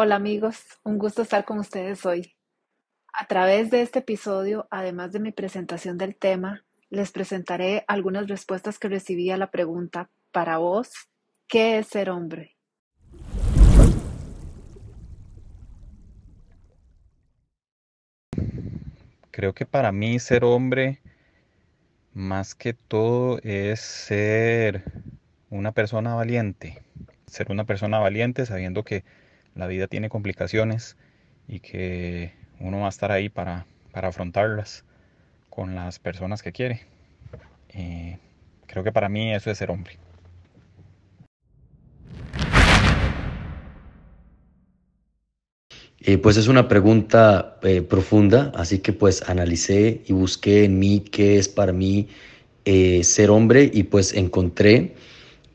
Hola amigos, un gusto estar con ustedes hoy. A través de este episodio, además de mi presentación del tema, les presentaré algunas respuestas que recibí a la pregunta, para vos, ¿qué es ser hombre? Creo que para mí ser hombre, más que todo, es ser una persona valiente. Ser una persona valiente sabiendo que la vida tiene complicaciones y que uno va a estar ahí para, afrontarlas con las personas que quiere. Eh, creo que para mí eso es ser hombre. Eh, pues es una pregunta eh, profunda, así que pues analicé y busqué en mí qué es para mí ser hombre y pues encontré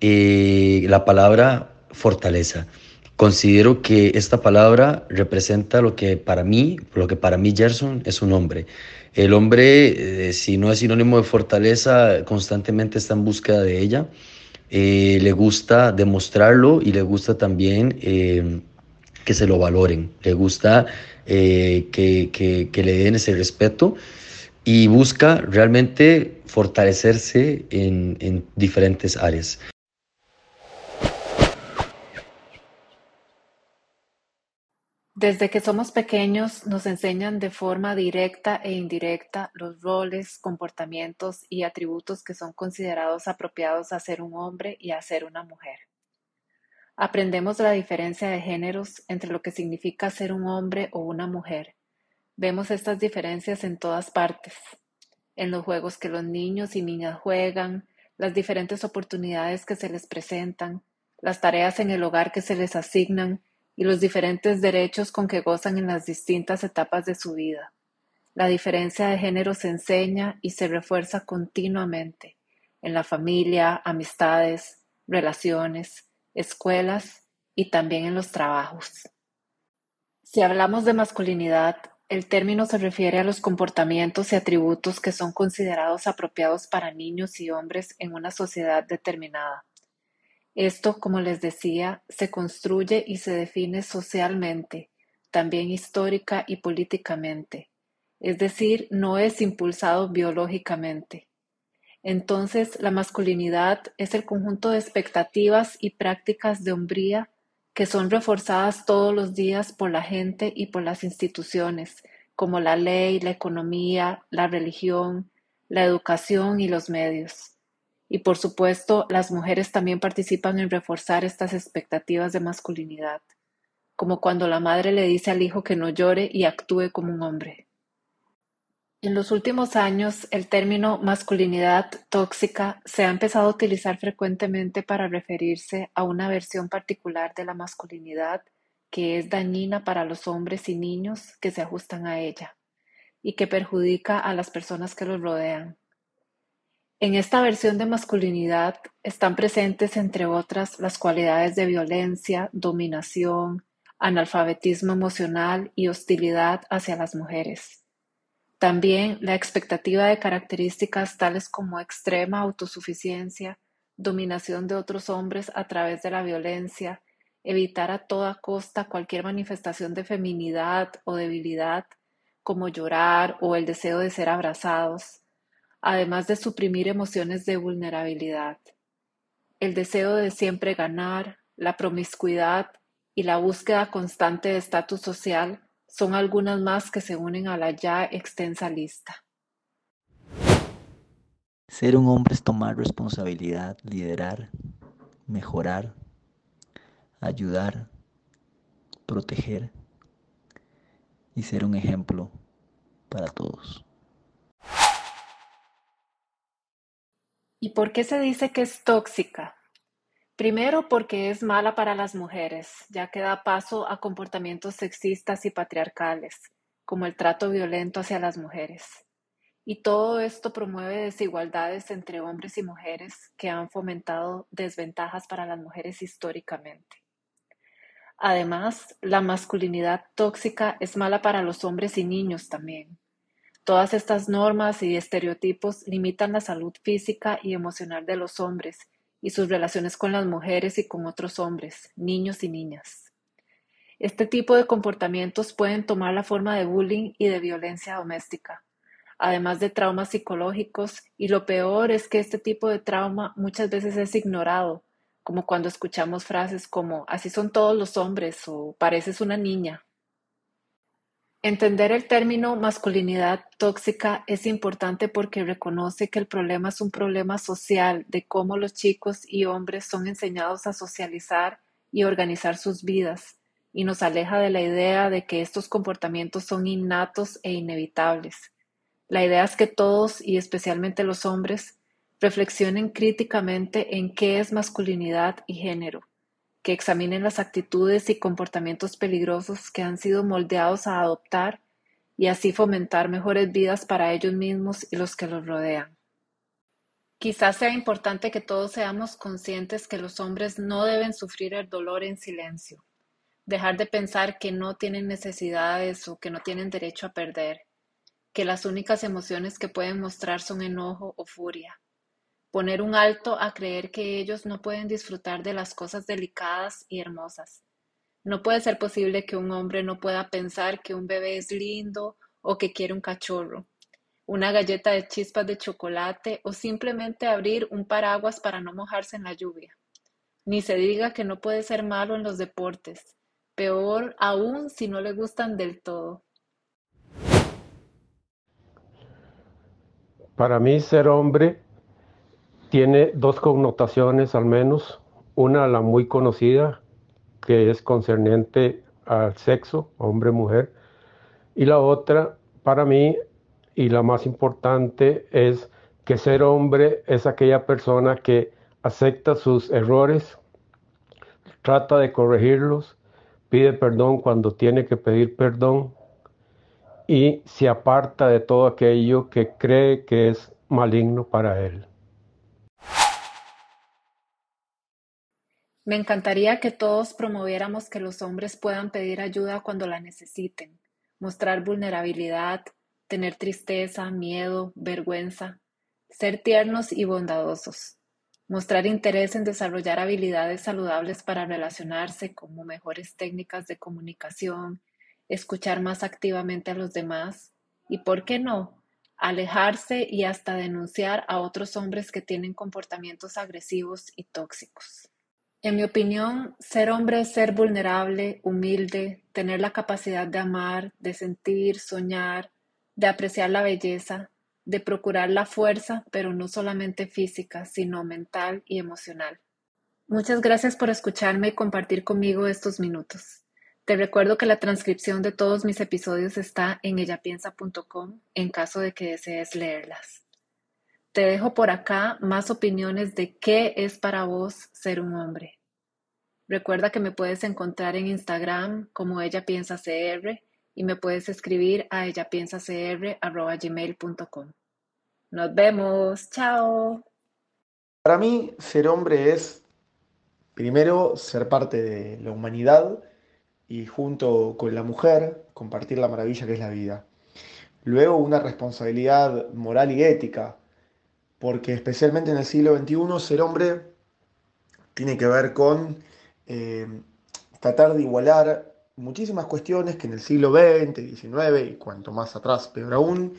la palabra fortaleza. Considero que esta palabra representa lo que para mí, lo que para mí Gerson es un hombre. El hombre, eh, si no es sinónimo de fortaleza, constantemente está en búsqueda de ella. Eh, le gusta demostrarlo y le gusta también eh, que se lo valoren. Le gusta que, le den ese respeto y busca realmente fortalecerse en, en diferentes áreas. Desde que somos pequeños nos enseñan de forma directa e indirecta los roles, comportamientos y atributos que son considerados apropiados a ser un hombre y a ser una mujer. Aprendemos la diferencia de géneros entre lo que significa ser un hombre o una mujer. Vemos estas diferencias en todas partes, en los juegos que los niños y niñas juegan, las diferentes oportunidades que se les presentan, las tareas en el hogar que se les asignan, y los diferentes derechos con que gozan en las distintas etapas de su vida. La diferencia de género se enseña y se refuerza continuamente en la familia, amistades, relaciones, escuelas y también en los trabajos. Si hablamos de masculinidad, el término se refiere a los comportamientos y atributos que son considerados apropiados para niños y hombres en una sociedad determinada. Esto, como les decía, se construye y se define socialmente, también histórica y políticamente, es decir, no es impulsado biológicamente. Entonces, la masculinidad es el conjunto de expectativas y prácticas de hombría que son reforzadas todos los días por la gente y por las instituciones, como la ley, la economía, la religión, la educación y los medios. Y por supuesto, las mujeres también participan en reforzar estas expectativas de masculinidad, como cuando la madre le dice al hijo que no llore y actúe como un hombre. En los últimos años, el término masculinidad tóxica se ha empezado a utilizar frecuentemente para referirse a una versión particular de la masculinidad que es dañina para los hombres y niños que se ajustan a ella y que perjudica a las personas que los rodean. En esta versión de masculinidad están presentes, entre otras, las cualidades de violencia, dominación, analfabetismo emocional y hostilidad hacia las mujeres. También la expectativa de características tales como extrema autosuficiencia, dominación de otros hombres a través de la violencia, evitar a toda costa cualquier manifestación de feminidad o debilidad, como llorar o el deseo de ser abrazados, además de suprimir emociones de vulnerabilidad. El deseo de siempre ganar, la promiscuidad y la búsqueda constante de estatus social son algunas más que se unen a la ya extensa lista. Ser un hombre es tomar responsabilidad, liderar, mejorar, ayudar, proteger y ser un ejemplo para todos. ¿Y por qué se dice que es tóxica? Primero porque es mala para las mujeres, ya que da paso a comportamientos sexistas y patriarcales, como el trato violento hacia las mujeres. Y todo esto promueve desigualdades entre hombres y mujeres que han fomentado desventajas para las mujeres históricamente. Además, la masculinidad tóxica es mala para los hombres y niños también, Todas estas normas y estereotipos limitan la salud física y emocional de los hombres y sus relaciones con las mujeres y con otros hombres, niños y niñas. Este tipo de comportamientos pueden tomar la forma de bullying y de violencia doméstica, además de traumas psicológicos, y lo peor es que este tipo de trauma muchas veces es ignorado, como cuando escuchamos frases como así son todos los hombres o pareces una niña. Entender el término masculinidad tóxica es importante porque reconoce que el problema es un problema social de cómo los chicos y hombres son enseñados a socializar y organizar sus vidas, y nos aleja de la idea de que estos comportamientos son innatos e inevitables. La idea es que todos, y especialmente los hombres, reflexionen críticamente en qué es masculinidad y género que examinen las actitudes y comportamientos peligrosos que han sido moldeados a adoptar y así fomentar mejores vidas para ellos mismos y los que los rodean. Quizás sea importante que todos seamos conscientes que los hombres no deben sufrir el dolor en silencio, dejar de pensar que no tienen necesidades o que no tienen derecho a perder, que las únicas emociones que pueden mostrar son enojo o furia, poner un alto a creer que ellos no pueden disfrutar de las cosas delicadas y hermosas. No puede ser posible que un hombre no pueda pensar que un bebé es lindo o que quiere un cachorro, una galleta de chispas de chocolate o simplemente abrir un paraguas para no mojarse en la lluvia. Ni se diga que no puede ser malo en los deportes, peor aún si no le gustan del todo. Para mí ser hombre tiene dos connotaciones al menos. Una, la muy conocida, que es concerniente al sexo, hombre-mujer. Y la otra, para mí, y la más importante, es que ser hombre es aquella persona que acepta sus errores, trata de corregirlos, pide perdón cuando tiene que pedir perdón y se aparta de todo aquello que cree que es maligno para él. Me encantaría que todos promoviéramos que los hombres puedan pedir ayuda cuando la necesiten, mostrar vulnerabilidad, tener tristeza, miedo, vergüenza, ser tiernos y bondadosos, mostrar interés en desarrollar habilidades saludables para relacionarse como mejores técnicas de comunicación, escuchar más activamente a los demás y, ¿por qué no?, alejarse y hasta denunciar a otros hombres que tienen comportamientos agresivos y tóxicos. En mi opinión, ser hombre es ser vulnerable, humilde, tener la capacidad de amar, de sentir, soñar, de apreciar la belleza, de procurar la fuerza, pero no solamente física, sino mental y emocional. Muchas gracias por escucharme y compartir conmigo estos minutos. Te recuerdo que la transcripción de todos mis episodios está en ellapiensa.com en caso de que desees leerlas. Te dejo por acá más opiniones de qué es para vos ser un hombre. Recuerda que me puedes encontrar en Instagram como ella piensa cr y me puedes escribir a ellapiensacr@gmail.com. Nos vemos, chao. Para mí ser hombre es primero ser parte de la humanidad y junto con la mujer compartir la maravilla que es la vida. Luego una responsabilidad moral y ética porque especialmente en el siglo XXI ser hombre tiene que ver con eh, tratar de igualar muchísimas cuestiones que en el siglo XX, XIX y cuanto más atrás, peor aún,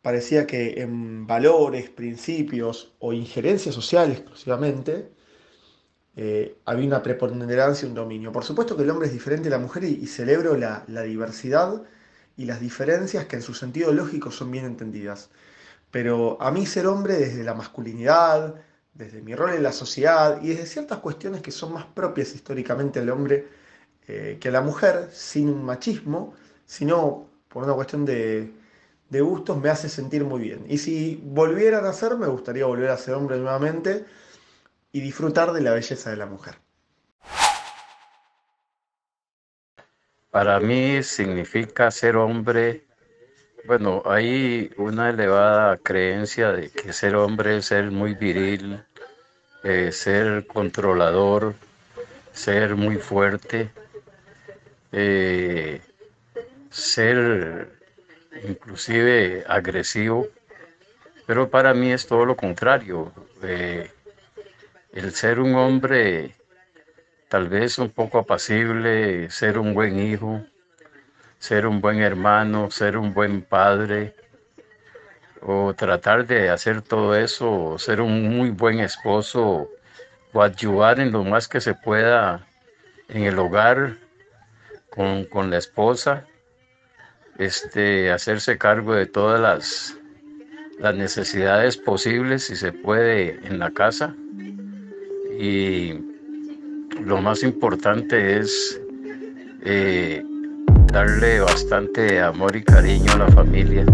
parecía que en valores, principios o injerencias sociales exclusivamente, eh, había una preponderancia, un dominio. Por supuesto que el hombre es diferente a la mujer y, celebro la, la diversidad y las diferencias que en su sentido lógico son bien entendidas. Pero a mí ser hombre desde la masculinidad, desde mi rol en la sociedad y desde ciertas cuestiones que son más propias históricamente al hombre eh, que a la mujer, sin un machismo, sino por una cuestión de, de gustos, me hace sentir muy bien. Y si volvieran a ser, me gustaría volver a ser hombre nuevamente y disfrutar de la belleza de la mujer. Para mí significa ser hombre bueno, hay una elevada creencia de que ser hombre es ser muy viril, eh, ser controlador, ser muy fuerte, eh, ser inclusive agresivo, pero para mí es todo lo contrario. Eh, el ser un hombre tal vez un poco apacible, ser un buen hijo, ser un buen hermano, ser un buen padre, o tratar de hacer todo eso, ser un muy buen esposo, o ayudar en lo más que se pueda en el hogar con, con la esposa, este, hacerse cargo de todas las, las necesidades posibles, si se puede, en la casa. Y lo más importante es eh, darle bastante amor y cariño a la familia.